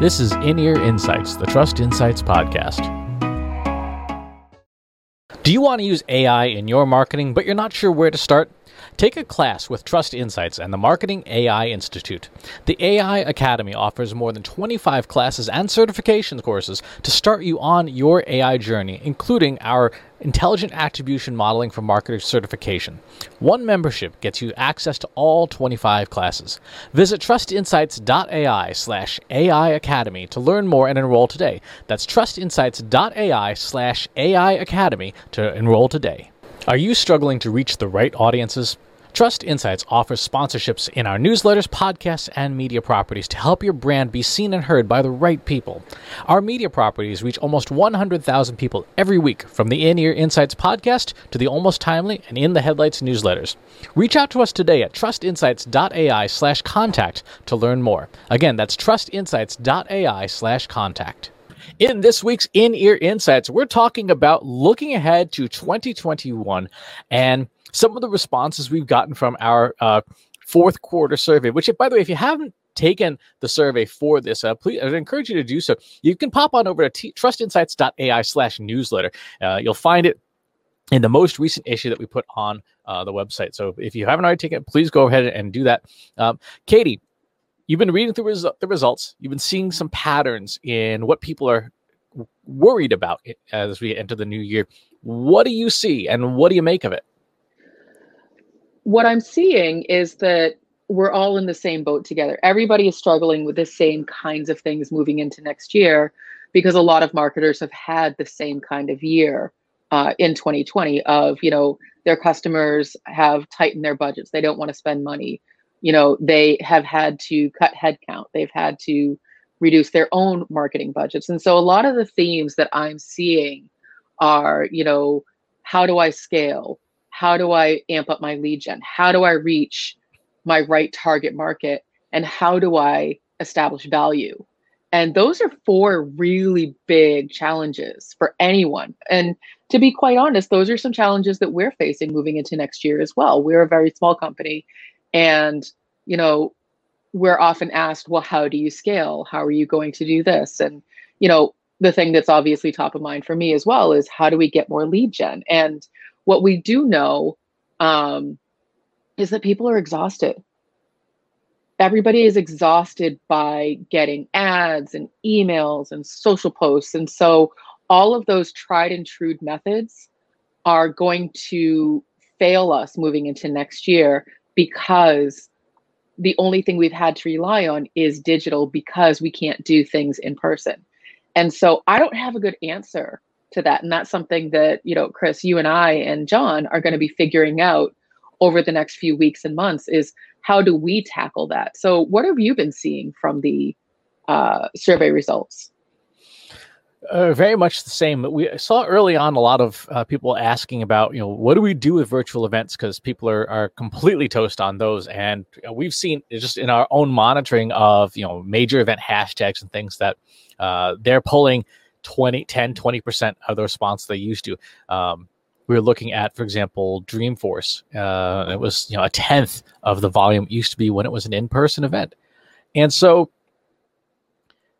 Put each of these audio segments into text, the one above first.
This is In Ear Insights, the Trust Insights podcast. Do you want to use AI in your marketing, but you're not sure where to start? Take a class with Trust Insights and the Marketing AI Institute. The AI Academy offers more than 25 classes and certification courses to start you on your AI journey, including our Intelligent Attribution Modeling for Marketers certification. One membership gets you access to all 25 classes. Visit trustinsights.ai slash AI Academy to learn more and enroll today. That's trustinsights.ai slash AI Academy to enroll today. Are you struggling to reach the right audiences? Trust Insights offers sponsorships in our newsletters, podcasts, and media properties to help your brand be seen and heard by the right people. Our media properties reach almost 100,000 people every week, from the In Ear Insights podcast to the Almost Timely and In the Headlights newsletters. Reach out to us today at trustinsights.ai slash contact to learn more. Again, that's trustinsights.ai slash contact. In this week's In Ear Insights, we're talking about looking ahead to 2021 and some of the responses we've gotten from our uh, fourth quarter survey, which, by the way, if you haven't taken the survey for this, uh, please, I'd encourage you to do so. You can pop on over to t- trustinsights.ai slash newsletter. Uh, you'll find it in the most recent issue that we put on uh, the website. So if you haven't already taken it, please go ahead and do that. Um, Katie, you've been reading through res- the results. You've been seeing some patterns in what people are worried about as we enter the new year. What do you see, and what do you make of it? What I'm seeing is that we're all in the same boat together. Everybody is struggling with the same kinds of things moving into next year because a lot of marketers have had the same kind of year uh, in 2020 of you know their customers have tightened their budgets they don't want to spend money you know they have had to cut headcount they've had to reduce their own marketing budgets. And so a lot of the themes that i'm seeing are you know how do i scale? How do i amp up my lead gen? How do i reach my right target market? And how do i establish value? And those are four really big challenges for anyone. And to be quite honest those are some challenges that we're facing moving into next year as well. We're a very small company and, you know, we're often asked, well, how do you scale? How are you going to do this? And, you know, the thing that's obviously top of mind for me as well is how do we get more lead gen? And what we do know um, is that people are exhausted. Everybody is exhausted by getting ads and emails and social posts. And so all of those tried and true methods are going to fail us moving into next year because the only thing we've had to rely on is digital because we can't do things in person. And so I don't have a good answer to that. And that's something that, you know, Chris, you and I and John are going to be figuring out over the next few weeks and months is how do we tackle that? So what have you been seeing from the uh, survey results? Uh, very much the same. We saw early on a lot of uh, people asking about, you know, what do we do with virtual events? Because people are, are completely toast on those. And we've seen just in our own monitoring of, you know, major event hashtags and things that uh, they're pulling 20, 10, 20% of the response they used to. Um, we were looking at, for example, Dreamforce. Uh, it was, you know, a tenth of the volume it used to be when it was an in person event. And so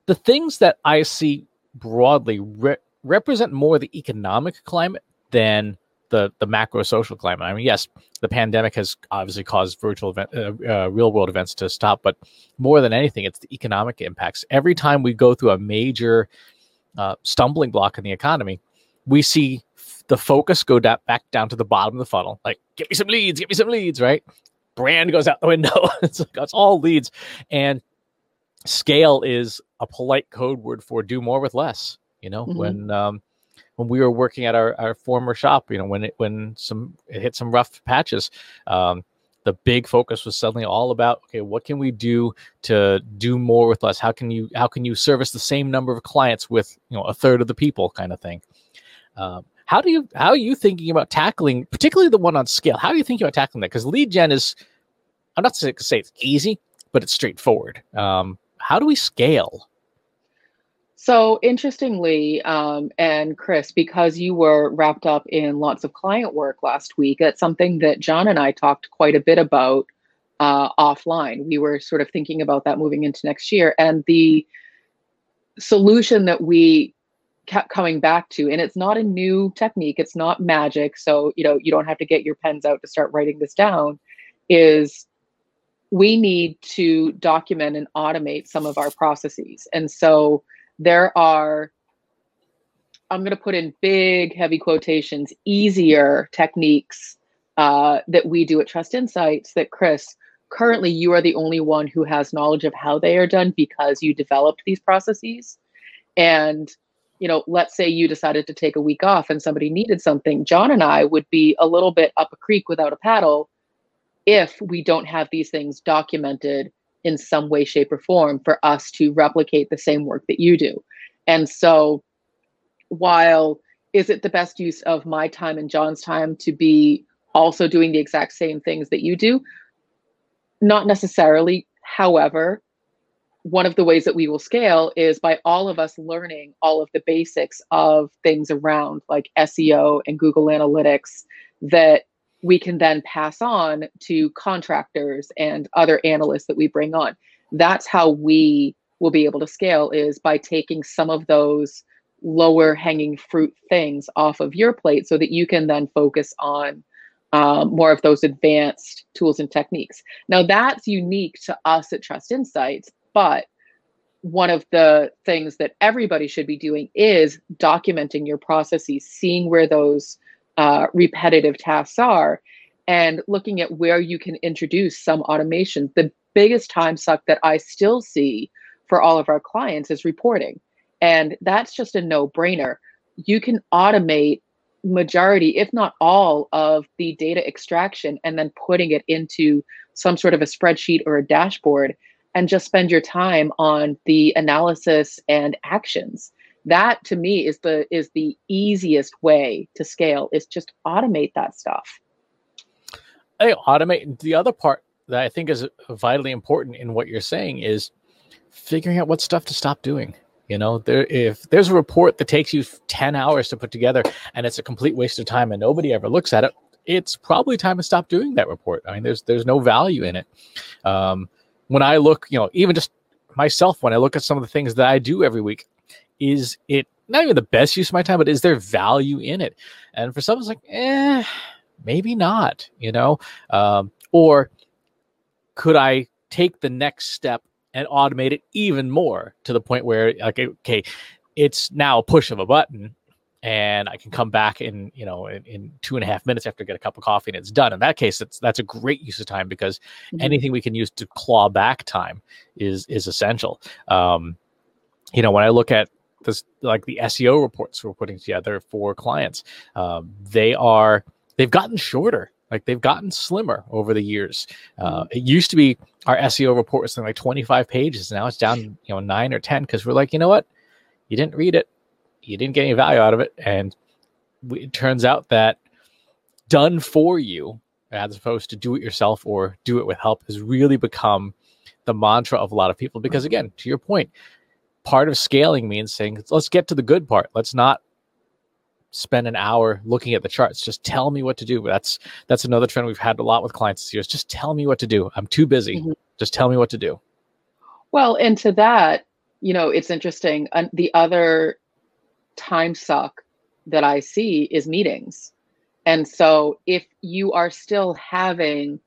the things that I see broadly re- represent more the economic climate than the the macro social climate. I mean, yes, the pandemic has obviously caused virtual event, uh, uh, real world events to stop, but more than anything, it's the economic impacts. Every time we go through a major uh, stumbling block in the economy, we see the focus go da- back down to the bottom of the funnel. Like, get me some leads, get me some leads, right? Brand goes out the window. it's, like, it's all leads, and scale is a polite code word for do more with less. You know, mm-hmm. when um, when we were working at our, our former shop, you know, when it when some it hit some rough patches, um, the big focus was suddenly all about okay, what can we do to do more with less? How can you how can you service the same number of clients with you know a third of the people kind of thing? Um, how do you how are you thinking about tackling particularly the one on scale? How are you thinking about tackling that? Because lead gen is I'm not to say it's easy, but it's straightforward. Um, how do we scale? So interestingly, um, and Chris, because you were wrapped up in lots of client work last week, that's something that John and I talked quite a bit about uh, offline. We were sort of thinking about that moving into next year, and the solution that we kept coming back to and it's not a new technique it's not magic so you know you don't have to get your pens out to start writing this down is we need to document and automate some of our processes. And so there are i'm going to put in big heavy quotations easier techniques uh, that we do at trust insights that chris currently you are the only one who has knowledge of how they are done because you developed these processes. And you know let's say you decided to take a week off and somebody needed something john and i would be a little bit up a creek without a paddle if we don't have these things documented in some way shape or form for us to replicate the same work that you do and so while is it the best use of my time and john's time to be also doing the exact same things that you do not necessarily. However, one of the ways that we will scale is by all of us learning all of the basics of things around like SEO and Google Analytics that we can then pass on to contractors and other analysts that we bring on. That's how we will be able to scale is by taking some of those lower hanging fruit things off of your plate so that you can then focus on um, more of those advanced tools and techniques. Now, that's unique to us at Trust Insights, but one of the things that everybody should be doing is documenting your processes, seeing where those uh, repetitive tasks are, and looking at where you can introduce some automation. The biggest time suck that I still see for all of our clients is reporting. And that's just a no brainer. You can automate majority, if not all, of the data extraction and then putting it into some sort of a spreadsheet or a dashboard and just spend your time on the analysis and actions that to me is the is the easiest way to scale is just automate that stuff I automate the other part that i think is vitally important in what you're saying is figuring out what stuff to stop doing you know, there if there's a report that takes you 10 hours to put together and it's a complete waste of time and nobody ever looks at it, it's probably time to stop doing that report. I mean, there's there's no value in it. Um, when I look, you know, even just myself, when I look at some of the things that I do every week, is it not even the best use of my time, but is there value in it? And for some, it's like, eh, maybe not, you know, um, or could I take the next step and automate it even more to the point where like okay it's now a push of a button and I can come back in, you know, in, in, two and a half minutes after I get a cup of coffee and it's done. In that case, that's that's a great use of time because mm-hmm. anything we can use to claw back time is is essential. Um, you know, when I look at this, like the SEO reports we're putting together for clients, um, they are they've gotten shorter. Like they've gotten slimmer over the years. Uh, mm-hmm. it used to be our SEO report was something like 25 pages. Now it's down, you know, nine or 10 because we're like, you know what? You didn't read it. You didn't get any value out of it. And we, it turns out that done for you, as opposed to do it yourself or do it with help, has really become the mantra of a lot of people. Because again, to your point, part of scaling means saying, let's get to the good part. Let's not spend an hour looking at the charts. Just tell me what to do. That's that's another trend we've had a lot with clients this year. Is just tell me what to do. I'm too busy. Mm-hmm. Just tell me what to do. Well, and to that, you know, it's interesting. Uh, the other time suck that I see is meetings. And so if you are still having,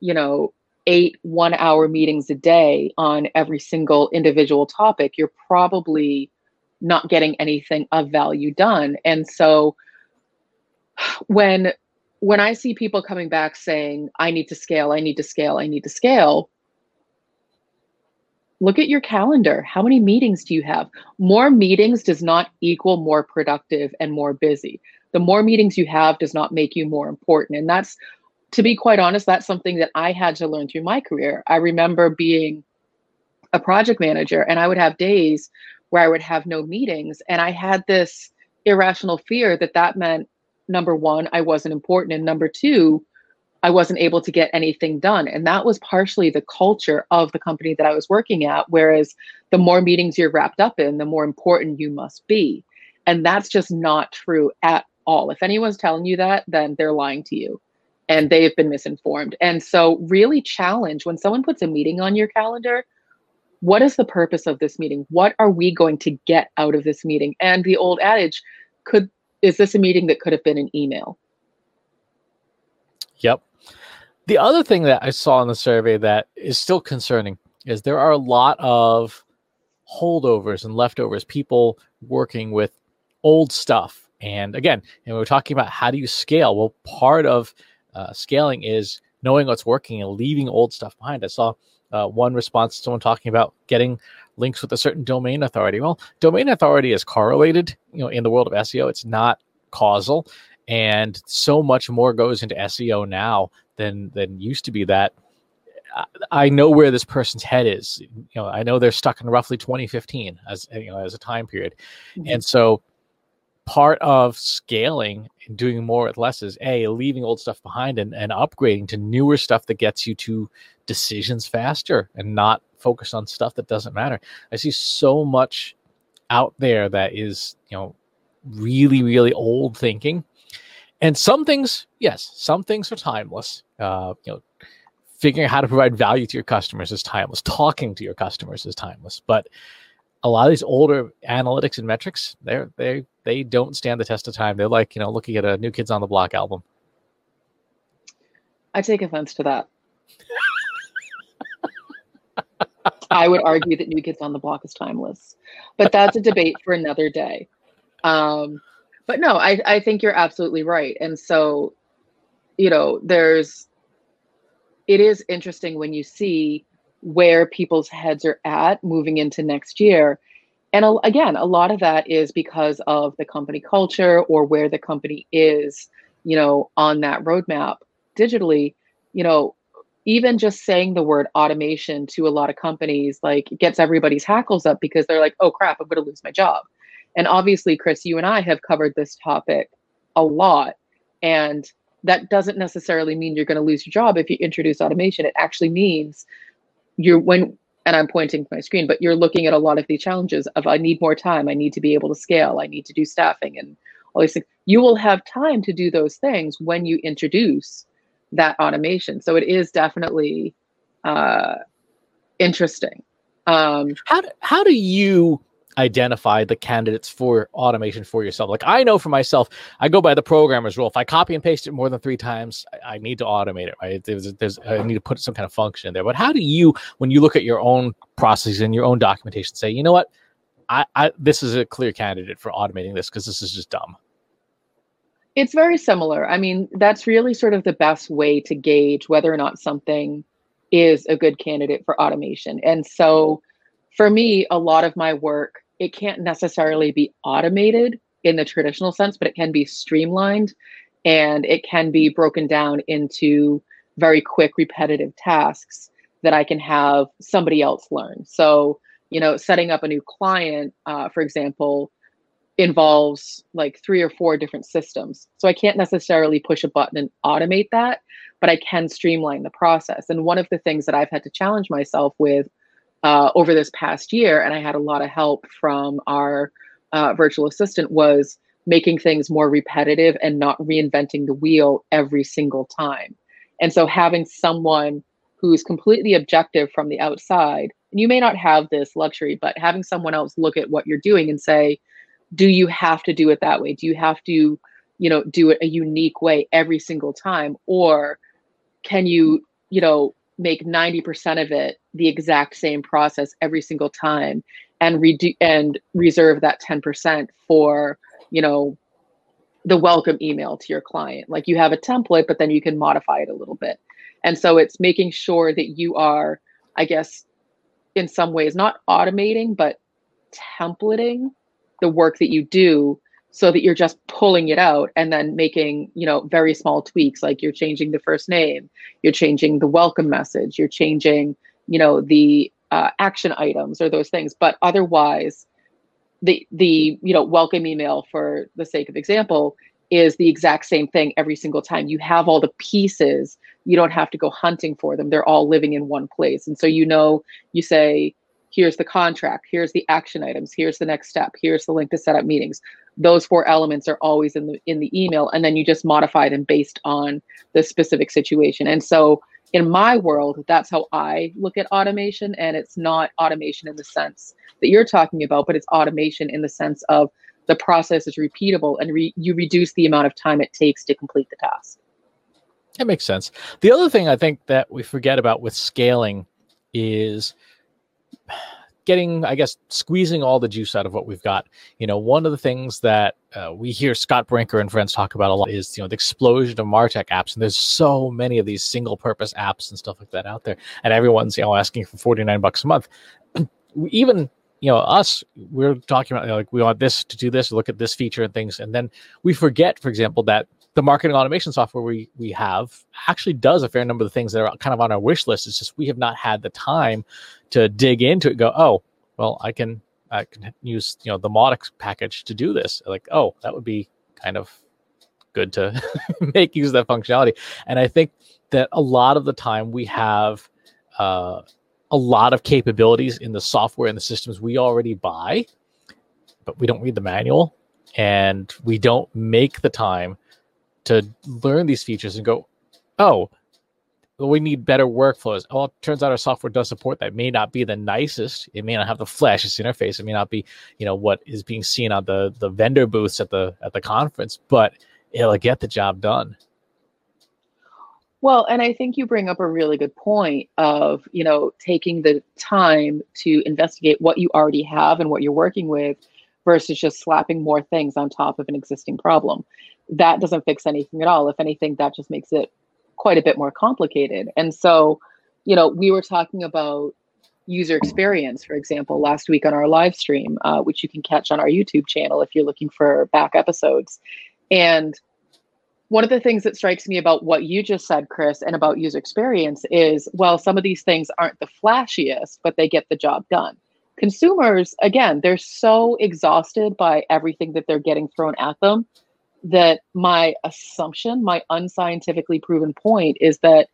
you know, eight one hour meetings a day on every single individual topic, you're probably not getting anything of value done. And so when when I see people coming back saying, I need to scale, I need to scale, I need to scale, look at your calendar. How many meetings do you have? More meetings does not equal more productive and more busy. The more meetings you have does not make you more important. And that's, to be quite honest, that's something that I had to learn through my career. I remember being a project manager and I would have days where I would have no meetings. And I had this irrational fear that that meant number one, I wasn't important. And number two, I wasn't able to get anything done. And that was partially the culture of the company that I was working at. Whereas the more meetings you're wrapped up in, the more important you must be. And that's just not true at all. If anyone's telling you that, then they're lying to you and they've been misinformed. And so, really challenge when someone puts a meeting on your calendar, what is the purpose of this meeting? What are we going to get out of this meeting? And the old adage could is this a meeting that could have been an email? Yep. The other thing that I saw in the survey that is still concerning is there are a lot of holdovers and leftovers, people working with old stuff. And again, and we are talking about how do you scale? Well, part of uh, scaling is knowing what's working and leaving old stuff behind. I saw uh, one response to someone talking about getting links with a certain domain authority. Well, domain authority is correlated, you know, in the world of SEO. It's not causal, and so much more goes into SEO now than than used to be. That I know where this person's head is. You know, I know they're stuck in roughly 2015 as you know as a time period, mm-hmm. and so part of scaling and doing more with less is a leaving old stuff behind and, and upgrading to newer stuff that gets you to decisions faster and not focus on stuff that doesn't matter. I see so much out there that is, you know, really, really old thinking. And some things, yes, some things are timeless. Uh, you know, figuring out how to provide value to your customers is timeless. Talking to your customers is timeless. But a lot of these older analytics and metrics, they're they they don't stand the test of time. They're like, you know, looking at a New Kids on the Block album. I take offense to that. I would argue that New Kids on the Block is timeless, but that's a debate for another day. Um, but no, I, I think you're absolutely right. And so, you know, there's, it is interesting when you see where people's heads are at moving into next year. And again, a lot of that is because of the company culture or where the company is, you know, on that roadmap digitally. You know, even just saying the word automation to a lot of companies like gets everybody's hackles up because they're like, oh crap, I'm going to lose my job. And obviously, Chris, you and I have covered this topic a lot. And that doesn't necessarily mean you're going to lose your job if you introduce automation. It actually means you're when and I'm pointing to my screen, but you're looking at a lot of the challenges of I need more time, I need to be able to scale, I need to do staffing and all these things. You will have time to do those things when you introduce that automation. So it is definitely uh, interesting. Um, how do, how do you identify the candidates for automation for yourself? Like I know for myself, I go by the programmer's rule. If I copy and paste it more than three times, I, I need to automate it. Right? There's, there's, I need to put some kind of function in there. But how do you, when you look at your own processes and your own documentation, say, you know what, I, I this is a clear candidate for automating this because this is just dumb. It's very similar. I mean, that's really sort of the best way to gauge whether or not something is a good candidate for automation. And so for me, a lot of my work, it can't necessarily be automated in the traditional sense, but it can be streamlined and it can be broken down into very quick, repetitive tasks that I can have somebody else learn. So, you know, setting up a new client, uh, for example, involves like three or four different systems. So I can't necessarily push a button and automate that, but I can streamline the process. And one of the things that I've had to challenge myself with uh, over this past year, and I had a lot of help from our uh, virtual assistant, was making things more repetitive and not reinventing the wheel every single time. And so having someone who's completely objective from the outside, and you may not have this luxury, but having someone else look at what you're doing and say, do you have to do it that way? Do you have to, you know, do it a unique way every single time? Or can you, you know, make 90% of it the exact same process every single time and redo and reserve that 10% for, you know, the welcome email to your client. Like you have a template, but then you can modify it a little bit. And so it's making sure that you are, I guess, in some ways, not automating, but templating the work that you do so that you're just pulling it out and then making you know very small tweaks like you're changing the first name you're changing the welcome message you're changing you know the uh, action items or those things. But otherwise the the you know welcome email for the sake of example is the exact same thing every single time. You have all the pieces. You don't have to go hunting for them. They're all living in one place. And so you know you say here's the contract. Here's the action items. Here's the next step. Here's the link to set up meetings those four elements are always in the in the email and then you just modify them based on the specific situation and so in my world, that's how I look at automation. And it's not automation in the sense that you're talking about, but it's automation in the sense of the process is repeatable and re- you reduce the amount of time it takes to complete the task. That makes sense. The other thing I think that we forget about with scaling is getting, I guess, squeezing all the juice out of what we've got. You know, one of the things that uh, we hear Scott Brinker and friends talk about a lot is, you know, the explosion of Martech apps. And there's so many of these single purpose apps and stuff like that out there. And everyone's, you know, asking for 49 bucks a month. Even, you know, us, we're talking about, you know, like, we want this to do this, look at this feature and things. And then we forget, for example, that the marketing automation software we we have actually does a fair number of things that are kind of on our wish list. It's just we have not had the time to dig into it. go, oh, well, I can I can use you know the Mautic package to do this. Like, oh, that would be kind of good to make use of that functionality. And I think that a lot of the time we have uh, a lot of capabilities in the software and the systems we already buy, but we don't read the manual and we don't make the time to learn these features and go, oh, well, we need better workflows. Well, it turns out our software does support that. It may not be the nicest. It may not have the flashiest interface. It may not be, you know, what is being seen on the the vendor booths at the at the conference, but it'll get the job done. Well, and I think you bring up a really good point of, you know, taking the time to investigate what you already have and what you're working with versus just slapping more things on top of an existing problem that doesn't fix anything at all. If anything, that just makes it quite a bit more complicated. And so, you know, we were talking about user experience, for example, last week on our live stream, uh, which you can catch on our YouTube channel if you're looking for back episodes. And one of the things that strikes me about what you just said, Chris, and about user experience is well, some of these things aren't the flashiest, but they get the job done. Consumers, again, they're so exhausted by everything that they're getting thrown at them that my assumption, my unscientifically proven point is that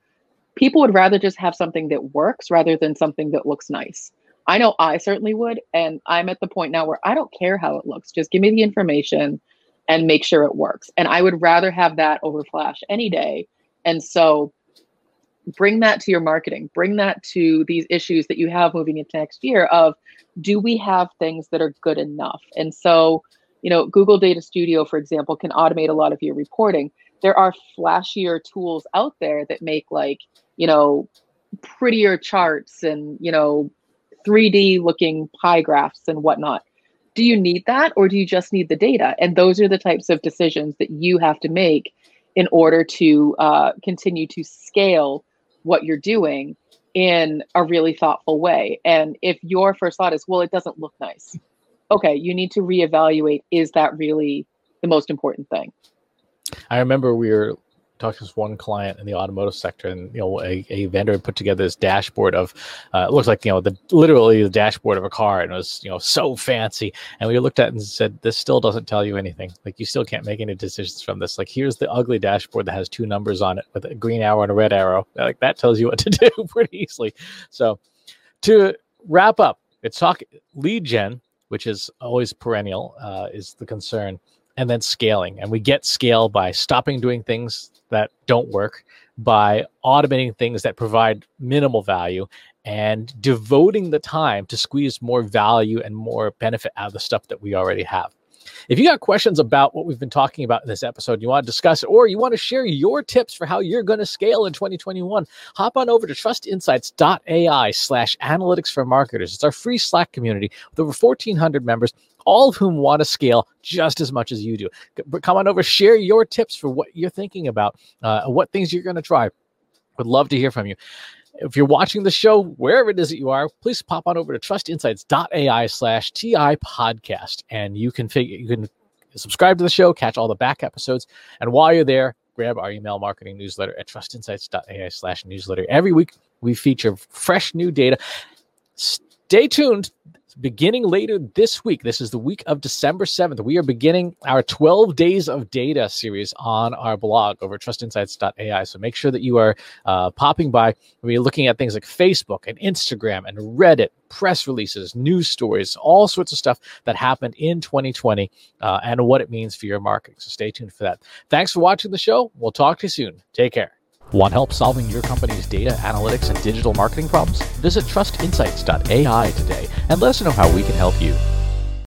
people would rather just have something that works rather than something that looks nice. I know I certainly would. And I'm at the point now where I don't care how it looks. Just give me the information and make sure it works. And I would rather have that over Flash any day. And so bring that to your marketing, bring that to these issues that you have moving into next year of do we have things that are good enough? And so you know, Google Data Studio, for example, can automate a lot of your reporting. There are flashier tools out there that make like, you know, prettier charts and, you know, 3D looking pie graphs and whatnot. Do you need that or do you just need the data? And those are the types of decisions that you have to make in order to uh, continue to scale what you're doing in a really thoughtful way. And if your first thought is, well, it doesn't look nice, okay, you need to reevaluate is that really the most important thing? I remember we were talking to this one client in the automotive sector, and you know, a, a vendor put together this dashboard of uh, it looks like you know the literally the dashboard of a car, and it was you know so fancy. And we looked at it and said, this still doesn't tell you anything. Like you still can't make any decisions from this. Like here's the ugly dashboard that has two numbers on it with a green arrow and a red arrow. Like that tells you what to do pretty easily. So to wrap up, it's talk lead gen which is always perennial, uh, is the concern, and then scaling. And we get scale by stopping doing things that don't work, by automating things that provide minimal value, and devoting the time to squeeze more value and more benefit out of the stuff that we already have. If you got questions about what we've been talking about in this episode, you want to discuss it, or you want to share your tips for how you're going to scale in 2021, hop on over to trustinsights.ai slash analytics for marketers. It's our free Slack community with over 1,400 members, all of whom want to scale just as much as you do. Come on over, share your tips for what you're thinking about, uh, what things you're going to try. Would love to hear from you. If you're watching the show, wherever it is that you are, please pop on over to trustinsights.ai slash TI podcast. And you can figure you can subscribe to the show, catch all the back episodes. And while you're there, grab our email marketing newsletter at trustinsights.ai slash newsletter. Every week we feature fresh new data. Stay tuned beginning later this week. This is the week of December 7th. We are beginning our 12 Days of Data series on our blog over trustinsights.ai. So make sure that you are uh, popping by. We're looking at things like Facebook and Instagram and Reddit, press releases, news stories, all sorts of stuff that happened in 2020 uh, and what it means for your marketing. So stay tuned for that. Thanks for watching the show. We'll talk to you soon. Take care. Want help solving your company's data, analytics, and digital marketing problems? Visit trustinsights.ai today and let us know how we can help you.